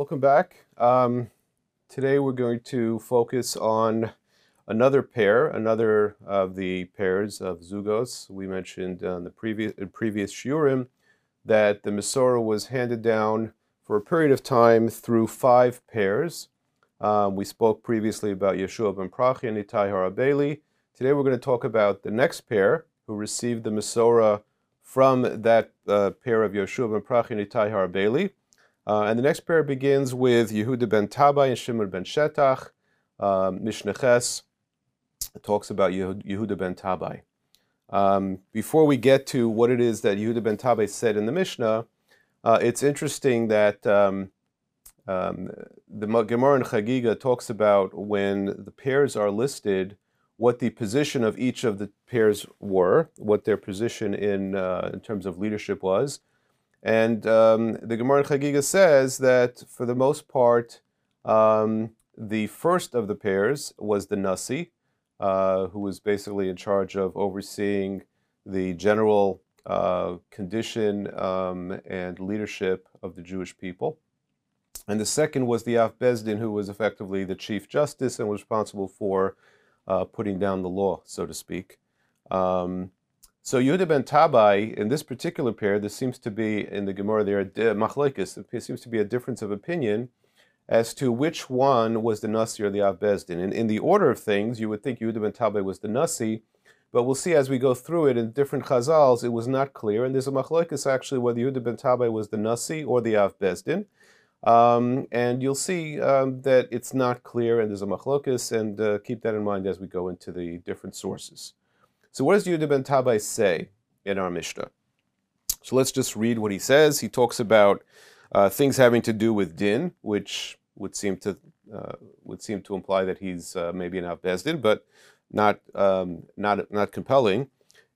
Welcome back. Um, today we're going to focus on another pair, another of the pairs of zugos. We mentioned on the previous in previous shiurim that the Masorah was handed down for a period of time through five pairs. Um, we spoke previously about Yeshua ben Prachi and Itai Harabeli. Today we're going to talk about the next pair who received the Masorah from that uh, pair of Yeshua ben Prachi and Itai Harabeli. Uh, and the next pair begins with Yehuda ben Tabbai and Shimon ben Shetach. Um, Mishnah Ches talks about Yehuda ben Tabbai. Um, before we get to what it is that Yehuda ben Tabbai said in the Mishnah, uh, it's interesting that um, um, the Gemara in Chagiga talks about when the pairs are listed, what the position of each of the pairs were, what their position in uh, in terms of leadership was, and um, the Gemara in Chagiga says that for the most part, um, the first of the pairs was the Nasi, uh, who was basically in charge of overseeing the general uh, condition um, and leadership of the Jewish people. And the second was the Av Beis Din, who was effectively the chief justice and was responsible for uh, putting down the law, so to speak. Um, so Yehuda ben Tabbai, in this particular pair, there seems to be, in the Gemara there, machlekes, there seems to be a difference of opinion as to which one was the Nasi or the Av Beis Din. And in the order of things, you would think Yehuda ben Tabbai was the Nasi, but we'll see as we go through it in different chazals, it was not clear. And there's a machlekes actually whether Yehuda ben Tabbai was the Nasi or the Av Beis Din. Um, and you'll see um, that it's not clear and there's a machlokes, and uh, keep that in mind as we go into the different sources. So what does Yehuda ben Tabbai say in our Mishnah? So let's just read what he says. He talks about uh, things having to do with din, which would seem to uh, would seem to imply that he's uh, maybe an Beis Din, but not um, not not compelling.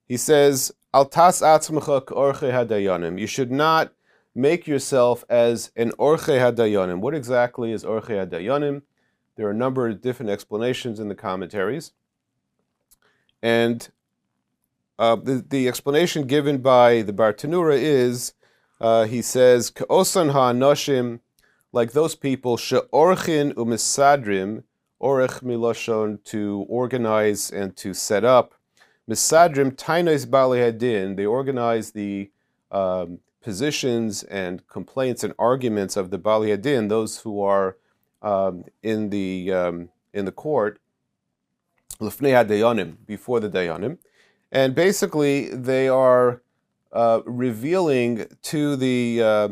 He says, "Al tas hadayanim." You should not make yourself as an orche hadayanim. What exactly is orche hadayanim? There are a number of different explanations in the commentaries, and uh, the, the explanation given by the Bartenura is, uh, he says, "Ka'osan ha'anoshim." like those people, she'orchin umisadrim, orech miloshon, to organize and to set up. Misadrim tainais bali hadin, they organize the um, positions and complaints and arguments of the bali hadin, those who are um, in the um, in the court, lefnei dayanim, before the dayanim, and basically they are uh, revealing to the uh,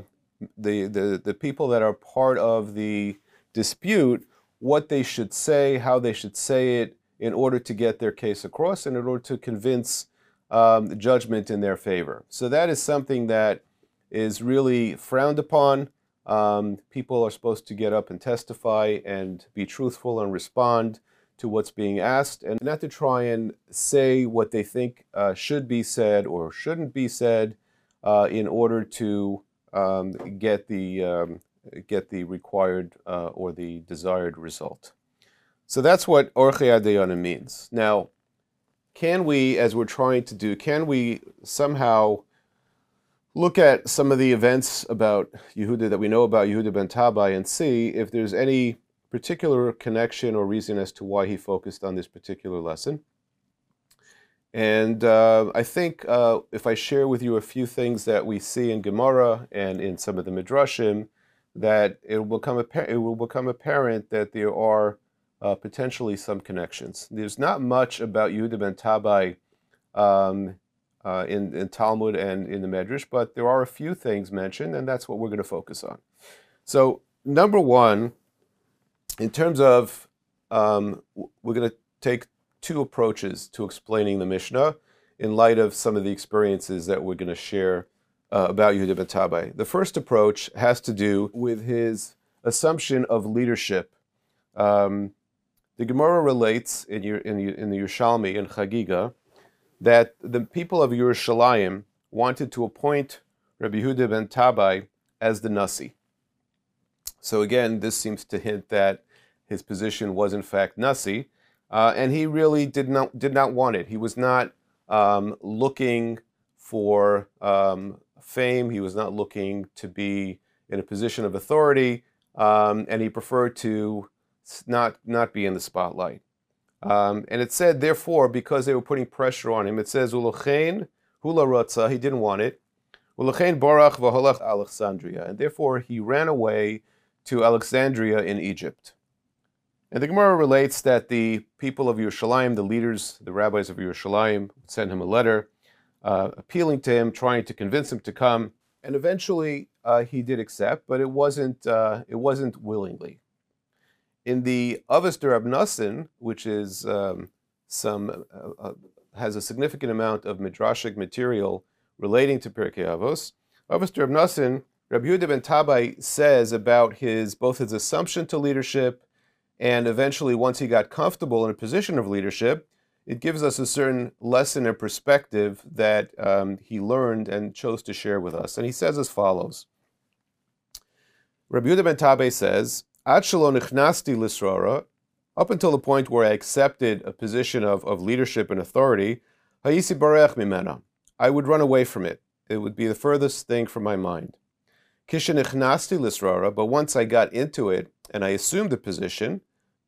the, the, the people that are part of the dispute what they should say, how they should say it in order to get their case across and in order to convince um, judgment in their favor. So that is something that is really frowned upon. Um, people are supposed to get up and testify and be truthful and respond to what's being asked and not to try and say what they think uh, should be said or shouldn't be said uh, in order to um, get the um, get the required uh, or the desired result. So that's what Orche Adayana means. Now, can we, as we're trying to do, can we somehow look at some of the events about Yehuda that we know about Yehuda ben Tabbai and see if there's any particular connection or reason as to why he focused on this particular lesson? And uh, I think uh, if I share with you a few things that we see in Gemara and in some of the Midrashim, that it will become, it will become apparent that there are uh, potentially some connections. There's not much about Yehuda ben Tabbai um, uh, in, in, Talmud and in the Medrash, but there are a few things mentioned, and that's what we're going to focus on. So, number one, in terms of, um, we're going to take two approaches to explaining the Mishnah in light of some of the experiences that we're going to share uh, about Yehuda ben Tabbai. The first approach has to do with his assumption of leadership. Um, the Gemara relates in, in, in the Yerushalmi in Chagiga that the people of Yerushalayim wanted to appoint Rabbi Yehuda ben Tabbai as the Nasi. So again, this seems to hint that his position was in fact Nasi, uh, and he really did not did not want it. He was not um, looking for um, fame. He was not looking to be in a position of authority. um, and he preferred to not not be in the spotlight. Um, and it said, therefore, because they were putting pressure on him, it says, Ulachain hula rotza, he didn't want it. Ulachain barach v'holach Alexandria, and therefore he ran away to Alexandria in Egypt. And the Gemara relates that the people of Yerushalayim, the leaders, the rabbis of Yerushalayim, sent him a letter uh, appealing to him, trying to convince him to come. And eventually uh, he did accept, but it wasn't, uh, it wasn't willingly. In the Avos Rab Nassim, which is um, some uh, uh, has a significant amount of midrashic material relating to Pirkei Avos, Avos Rab Nassim, Rabbi Yehuda ben Tabbai says about his both his assumption to leadership and eventually once he got comfortable in a position of leadership, it gives us a certain lesson and perspective that um, he learned and chose to share with us. And he says as follows. Rabbi Yehuda ben Tabbai says, nichnasti lisrara, up until the point where I accepted a position of, of leadership and authority, barech mimena, I would run away from it. It would be the furthest thing from my mind. Kishanichnasti lisrara, but once I got into it and I assumed the position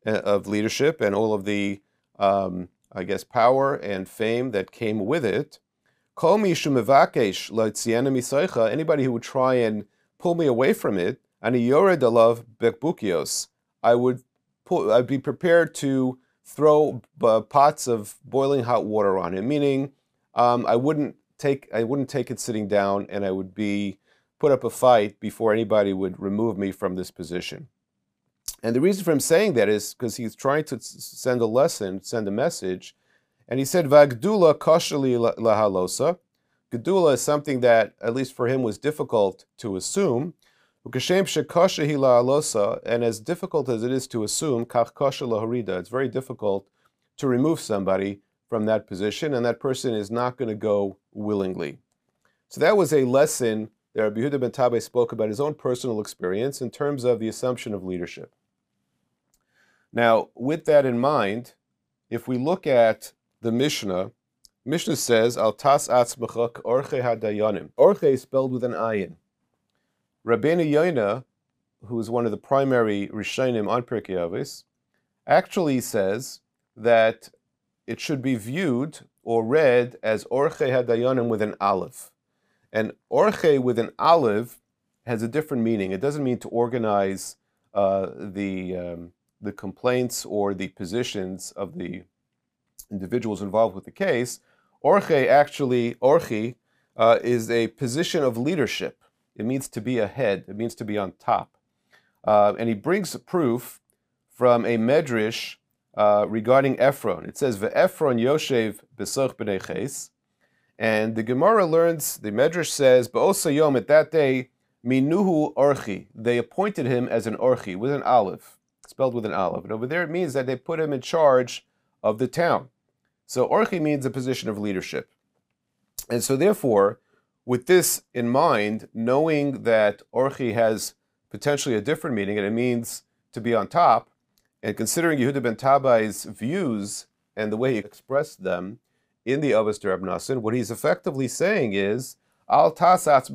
uh, of leadership and all of the, um, I guess, power and fame that came with it, anybody who would try and pull me away from it, and yored alav. I would pull, I'd be prepared to throw pots of boiling hot water on him, meaning um, I wouldn't take I wouldn't take it sitting down, and I would be put up a fight before anybody would remove me from this position. And the reason for him saying that is because he's trying to send a lesson, send a message, and he said Vagdula koshali lahalosa. Gedula is something that, at least for him, was difficult to assume. And as difficult as it is to assume, it's very difficult to remove somebody from that position, and that person is not going to go willingly. So that was a lesson Rabbi Yehuda ben Tabbai spoke about his own personal experience in terms of the assumption of leadership. Now, with that in mind, if we look at the Mishnah, Mishnah says, Al tas atzmachak orche hadayanim. Orche is spelled with an ayin. Rabbeinu Yoina, who is one of the primary Rishonim on Pirkei Avos, actually says that it should be viewed or read as Orche Hadayanim with an aleph. And Orche with an aleph has a different meaning. It doesn't mean to organize uh, the, um, the complaints or the positions of the individuals involved with the case. Orche actually, Orchi, uh, is a position of leadership. It means to be ahead. It means to be on top. Uh, and he brings a proof from a medrash uh, regarding Ephron. It says, "Ve'Ephron Yoshev besoch b'nei ches," and the Gemara learns. The medrash says, "Ba'osa yom at that day minuhu orchi." They appointed him as an orchi with an aleph, spelled with an aleph. And over there it means that they put him in charge of the town. So orchi means a position of leadership, and so therefore with this in mind, knowing that Orchi has potentially a different meaning and it means to be on top, and considering Yehuda ben Tabbai's views and the way he expressed them in the Avos Rab Nassim, what he's effectively saying is, Al tasatz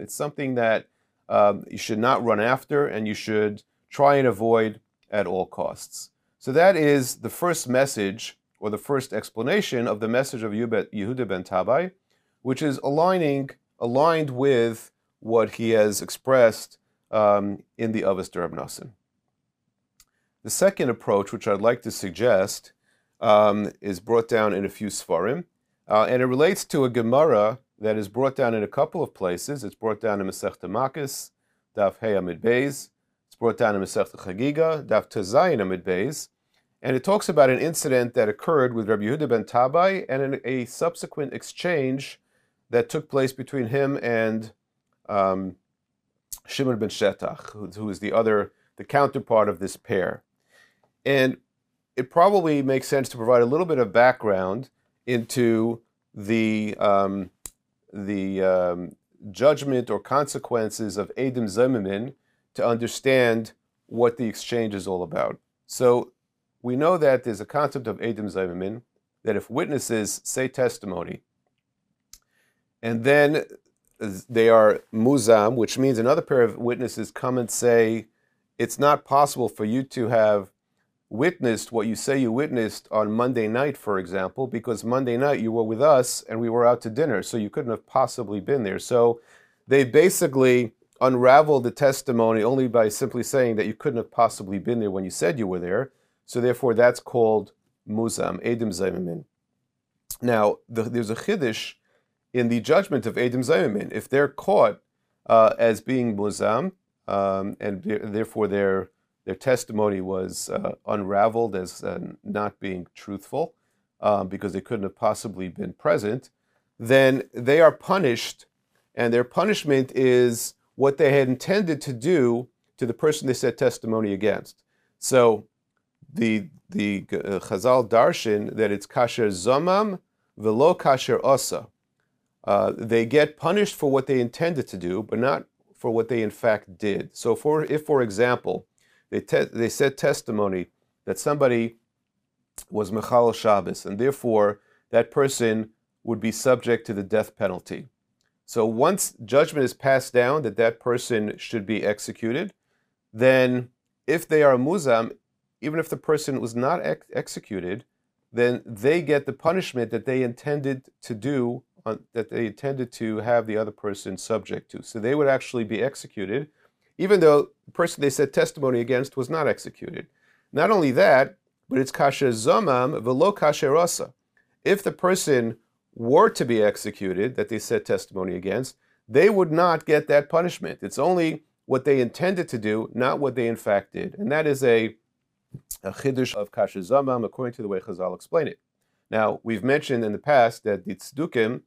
It's something that um, you should not run after and you should try and avoid at all costs. So that is the first message or the first explanation of the message of Yehuda ben Tabbai which is aligning aligned with what he has expressed um, in the Avos Rab Nassim. The second approach, which I'd like to suggest, um, is brought down in a few Sfarim, uh, and it relates to a Gemara that is brought down in a couple of places. It's brought down in Masechta Makis, Daf Hey Amid Beis. It's brought down in Masechta Chagiga, Daf Tezayin Amid Beis. And it talks about an incident that occurred with Rabbi Yehuda ben Tabbai and a subsequent exchange that took place between him and um, Shimon ben Shetach, who, who is the other, the counterpart of this pair. And it probably makes sense to provide a little bit of background into the um, the um, judgment or consequences of Adam Zemimin to understand what the exchange is all about. So we know that there's a concept of Adam Zemimin that if witnesses say testimony and then they are muzam, which means another pair of witnesses come and say, it's not possible for you to have witnessed what you say you witnessed on Monday night, for example, because Monday night you were with us and we were out to dinner, so you couldn't have possibly been there. So they basically unraveled the testimony only by simply saying that you couldn't have possibly been there when you said you were there. So therefore, that's called muzam, edim zaymimin. Now, the, there's a chiddush in the judgment of edim zaymimin. If they're caught uh, as being muzam, um, and therefore their their testimony was uh, unraveled as uh, not being truthful um, because they couldn't have possibly been present, then they are punished, and their punishment is what they had intended to do to the person they said testimony against. So the the uh, Chazal darshan that it's kasher zomam velo kasher osa. Uh, they get punished for what they intended to do, but not for what they in fact did. So, for if, for example, they te- they said testimony that somebody was mechal Shabbos, and therefore that person would be subject to the death penalty. So, once judgment is passed down that that person should be executed, then if they are muzam, even if the person was not ex- executed, then they get the punishment that they intended to do, on, that they intended to have the other person subject to. So they would actually be executed, even though the person they said testimony against was not executed. Not only that, but it's kasher zomam velo kasher rasa. If the person were to be executed, that they said testimony against, they would not get that punishment. It's only what they intended to do, not what they in fact did. And that is a a chiddush of kasher zomam according to the way Chazal explain it. Now, we've mentioned in the past that the tzdukim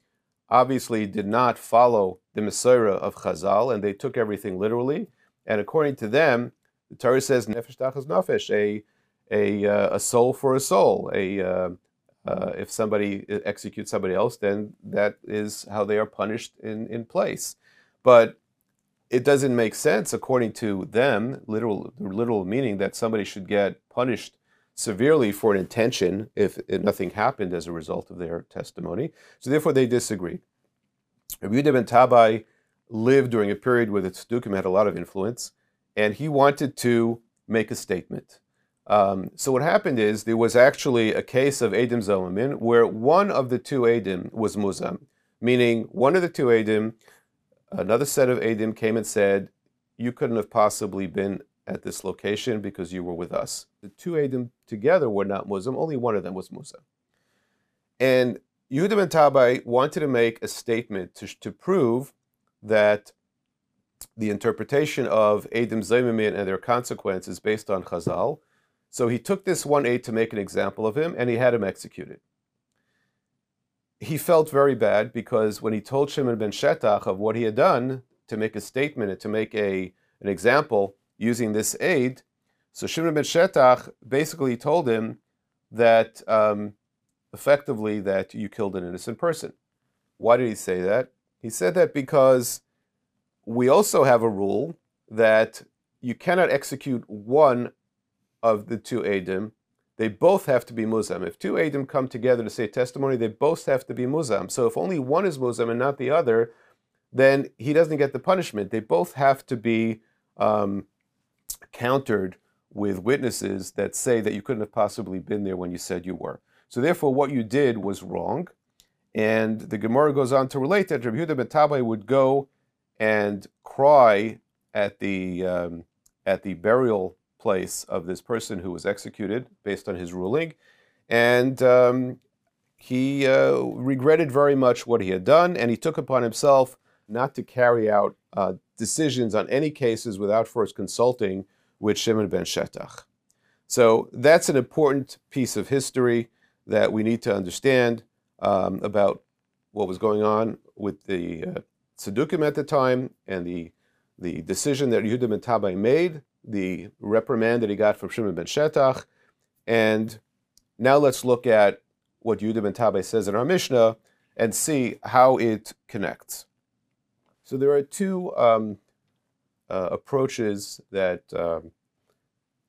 obviously did not follow the Mesorah of Chazal, and they took everything literally. And according to them, the Torah says nefesh tachas nefesh, a a, uh, a soul for a soul. A uh, uh, if somebody executes somebody else, then that is how they are punished in, in place. But it doesn't make sense according to them, literal literal meaning that somebody should get punished severely for an intention if, nothing happened as a result of their testimony. So therefore they disagreed. Rabbi ben Tabbai lived during a period where the Tzdukim had a lot of influence, and he wanted to make a statement. Um, so what happened is there was actually a case of Edim Zomamin where one of the two Edim was Muzam, meaning one of the two Edim Another set of Adim came and said, You couldn't have possibly been at this location because you were with us. The two Adim together were not Muslim, only one of them was Musa. And Yehuda ben Tabbai wanted to make a statement to, to prove that the interpretation of Adim Zaymimin and their consequences based on Chazal. So he took this one aid to make an example of him and he had him executed he felt very bad because when he told Shimon ben Shetach of what he had done to make a statement and to make a, an example using this aid, so Shimon ben Shetach basically told him that um, effectively that you killed an innocent person. Why did he say that? He said that because we also have a rule that you cannot execute one of the two Adim they both have to be Muzam. If two Adim come together to say testimony, they both have to be Muzam. So if only one is Muzam and not the other, then he doesn't get the punishment. They both have to be um, countered with witnesses that say that you couldn't have possibly been there when you said you were. So therefore, what you did was wrong. And the Gemara goes on to relate that Rabbi Yehuda ben Tabbai would go and cry at the um, at the burial place of this person who was executed based on his ruling. And um, he uh, regretted very much what he had done, and he took upon himself not to carry out uh, decisions on any cases without first consulting with Shimon ben Shetach. So that's an important piece of history that we need to understand um, about what was going on with the uh, at the time and the, the decision that Yehuda ben Tabbai made the reprimand that he got from Shimon ben Shetach. And now let's look at what Yehuda ben Tabbai says in our Mishnah and see how it connects. So there are two um, uh, approaches that um,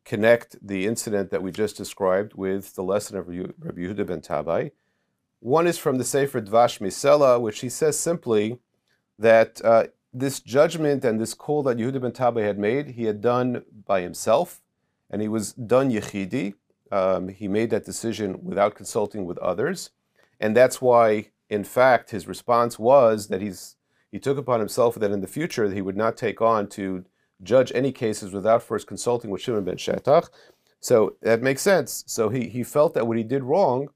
connect the incident that we just described with the lesson of Rabbi Yehuda ben Tabbai. One is from the Sefer Dvash Misela, which he says simply that uh, this judgment and this call that Yehuda ben Tabbai had made, he had done by himself, and he was done yechidi. Um, he made that decision without consulting with others, and that's why, in fact, his response was that he's he took upon himself that in the future he would not take on to judge any cases without first consulting with Shimon ben Shetach. So that makes sense. So he, he felt that what he did wrong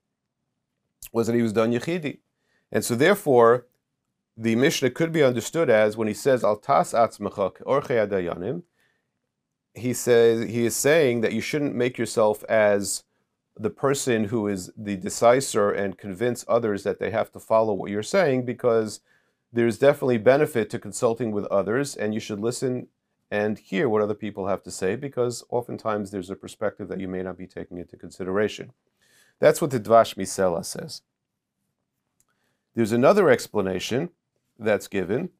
was that he was done yechidi. And so therefore, the Mishnah could be understood as when he says al tas atzmachak orchei he says he is saying that you shouldn't make yourself as the person who is the decisor and convince others that they have to follow what you're saying because there's definitely benefit to consulting with others and you should listen and hear what other people have to say because oftentimes there's a perspective that you may not be taking into consideration. That's what the Dvash Misela says. There's another explanation that's given,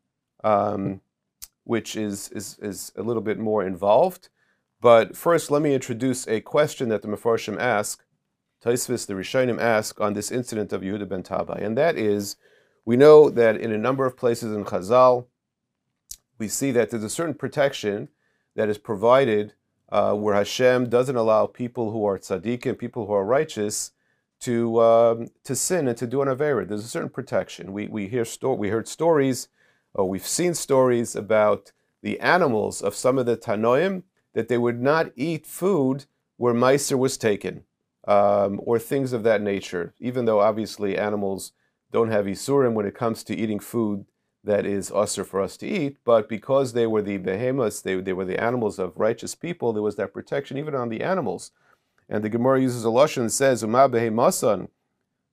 um, which is, is, is a little bit more involved. But first, let me introduce a question that the Mefarshim ask, Taisvis, the Rishonim ask on this incident of Yehuda ben Tabbai, and that is, we know that in a number of places in Chazal, we see that there's a certain protection that is provided uh, where Hashem doesn't allow people who are tzaddikim, people who are righteous, to um, to sin and to do an avera. There's a certain protection. We we hear sto- we heard stories, or we've seen stories about the animals of some of the Tanoim that they would not eat food where Meiser was taken, um, or things of that nature. Even though obviously animals don't have isurim when it comes to eating food that is usher for us to eat, but because they were the behemoths, they, they were the animals of righteous people, there was that protection even on the animals. And the Gemara uses a lashon and says, "Uma behemasan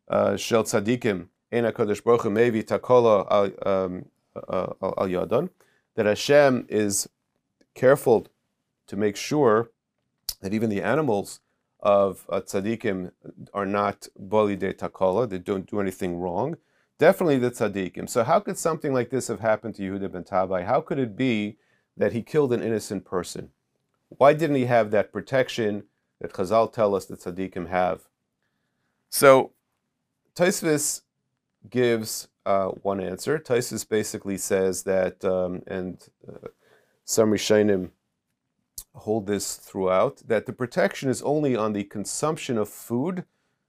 uh, shel tzadikim ena kadosh baruch mevi takola um, uh, al yadon," that Hashem is careful to make sure that even the animals of uh, are not bali de takola; they don't do anything wrong definitely the tzaddikim. So how could something like this have happened to Yehuda ben Tabbai? How could it be that he killed an innocent person? Why didn't he have that protection that Chazal tell us that tzaddikim have? So Taisvis gives uh, one answer. Taisvis basically says that, um, and uh, some Rishonim hold this throughout, that the protection is only on the consumption of food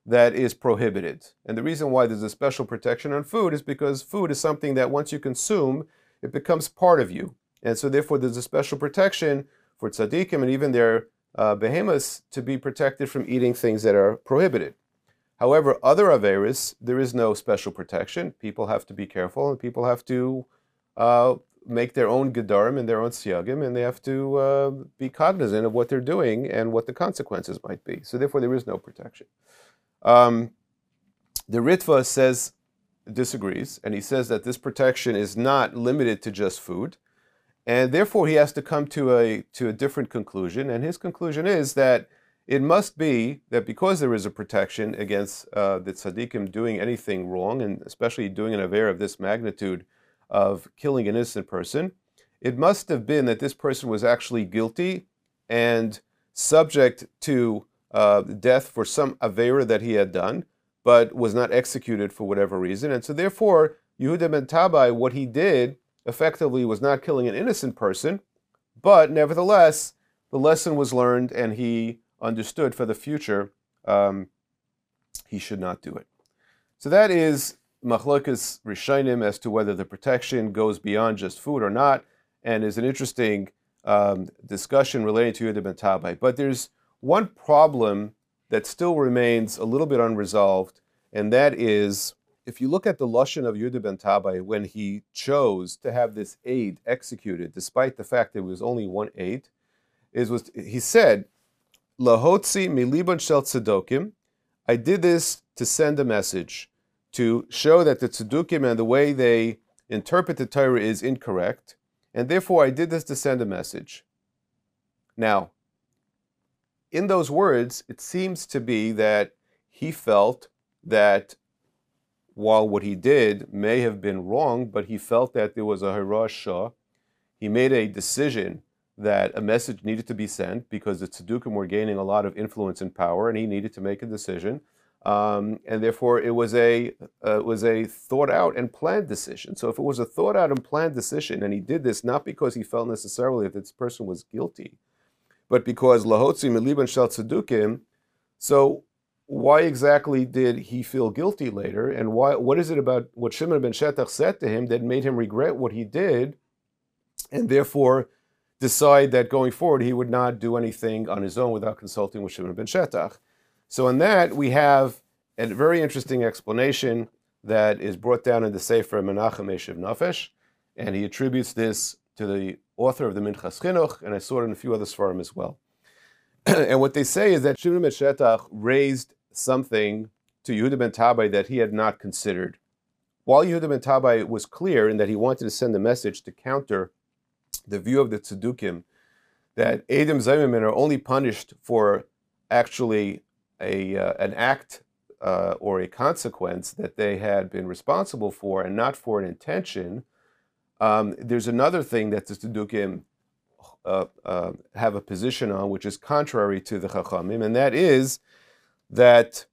that is prohibited. And the reason why there's a special protection on food is because food is something that once you consume, it becomes part of you. And so therefore there's a special protection for tzaddikim and even their uh, behemoths to be protected from eating things that are prohibited. However, other averis, there is no special protection. People have to be careful and people have to uh, make their own gedarim and their own siyagim, and they have to uh, be cognizant of what they're doing and what the consequences might be. So therefore there is no protection. Um, the Ritva says disagrees, and he says that this protection is not limited to just food, and therefore he has to come to a to a different conclusion. And his conclusion is that it must be that because there is a protection against uh, the tzaddikim doing anything wrong, and especially doing an aver of this magnitude of killing an innocent person, it must have been that this person was actually guilty and subject to uh, death for some avera that he had done, but was not executed for whatever reason. And so therefore, Yehuda ben Tabbai, what he did effectively was not killing an innocent person, but nevertheless, the lesson was learned and he understood for the future um, he should not do it. So that is machlokas rishonim as to whether the protection goes beyond just food or not, and is an interesting um, discussion relating to Yehuda ben Tabbai. But there's one problem that still remains a little bit unresolved, and that is if you look at the Lashon of Yehuda ben Tabbai, when he chose to have this aid executed, despite the fact that it was only one aid, is was he said, Lahotzi milibon shel tzedokim, I did this to send a message, to show that the tzedukim and the way they interpret the Torah is incorrect, and therefore I did this to send a message. Now, in those words, it seems to be that he felt that while what he did may have been wrong, but he felt that there was a hirashah. He made a decision that a message needed to be sent because the tzaddukim were gaining a lot of influence and power, and he needed to make a decision. Um, and therefore, it was a uh, was a thought out and planned decision. So, if it was a thought out and planned decision, and he did this not because he felt necessarily that this person was guilty, but because lahotzi miliban shel tzedukim. So, why exactly did he feel guilty later, and why? What is it about what Shimon ben Shetach said to him that made him regret what he did, and therefore decide that going forward he would not do anything on his own without consulting with Shimon ben Shetach? So in that we have a very interesting explanation that is brought down in the Sefer Menachem Eshev Nafesh, and he attributes this to the author of the Minchas Chinuch, and I saw it in a few other Sfarim as well. and what they say is that Shimon ben Shetach raised something to Yehuda ben Tabbai that he had not considered. While Yehuda ben Tabbai was clear in that he wanted to send a message to counter the view of the Tzedukim that Adam Zaymimin are only punished for actually a, uh, an act uh, or a consequence that they had been responsible for and not for an intention, um, there's another thing that the Tzedukim uh, uh, have a position on, which is contrary to the Chachamim, and that is that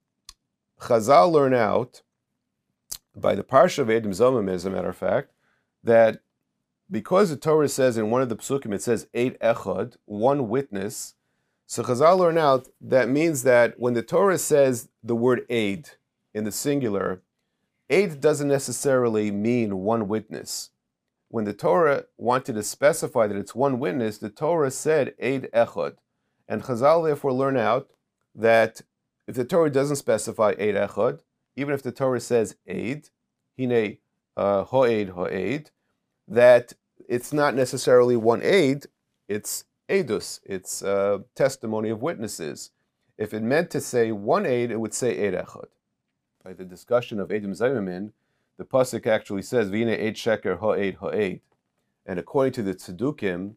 Chazal learn out by the Parsha of Edom Zomim, as a matter of fact, that because the Torah says in one of the psukim, it says eight echad, one witness, so Chazal learn out that means that when the Torah says the word aid in the singular, aid doesn't necessarily mean one witness. When the Torah wanted to specify that it's one witness, the Torah said aid echad. And Chazal therefore learn out that if the Torah doesn't specify aid echad, even if the Torah says aid, hine uh, ho'ed ho'ed, that it's not necessarily one aid, it's Eidus, it's uh, testimony of witnesses. If it meant to say one aid, it would say aid echad. By the discussion of Edim Zaymimin, the pasuk actually says vina aid sheker ha'ed ha'ed, and according to the tzedukim,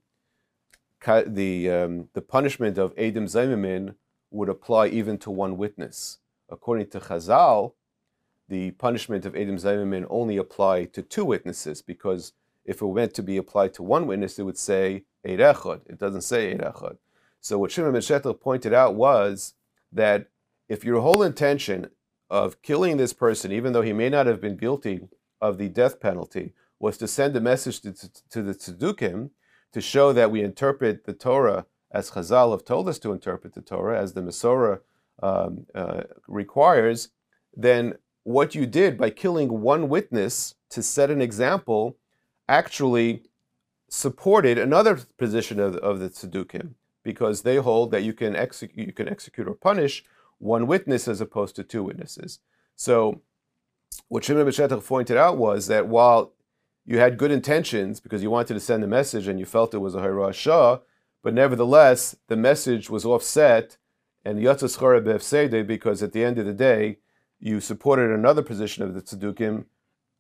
the um, the punishment of Edim Zaymimin would apply even to one witness. According to Chazal, the punishment of Edim Zaymimin only apply to two witnesses because if it were meant to be applied to one witness, it would say Eid. It doesn't say Eid. So what Shimon ben pointed out was that if your whole intention of killing this person, even though he may not have been guilty of the death penalty, was to send a message to, to, the Tzedukim to show that we interpret the Torah as Chazal have told us to interpret the Torah, as the Masorah um, uh, requires, then what you did by killing one witness to set an example actually supported another position of, of the Tzedukim because they hold that you can, execute, you can execute or punish one witness as opposed to two witnesses. So, what Shimon ben pointed out was that while you had good intentions because you wanted to send a message and you felt it was a Shah, but nevertheless, the message was offset and Yatzas Befsede because at the end of the day, you supported another position of the Tzedukim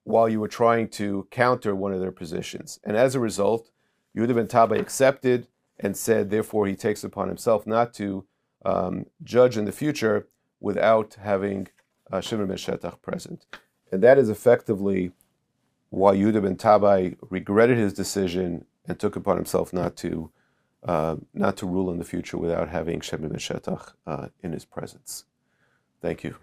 while you were trying to counter one of their positions. And as a result, Yehuda Tabbai accepted and said, therefore, he takes upon himself not to um, judge in the future without having uh, Shimon ben Shetach present. And that is effectively why Yehuda ben Tabbai regretted his decision and took upon himself not to uh, not to rule in the future without having Shimon ben Shetach uh, in his presence. Thank you.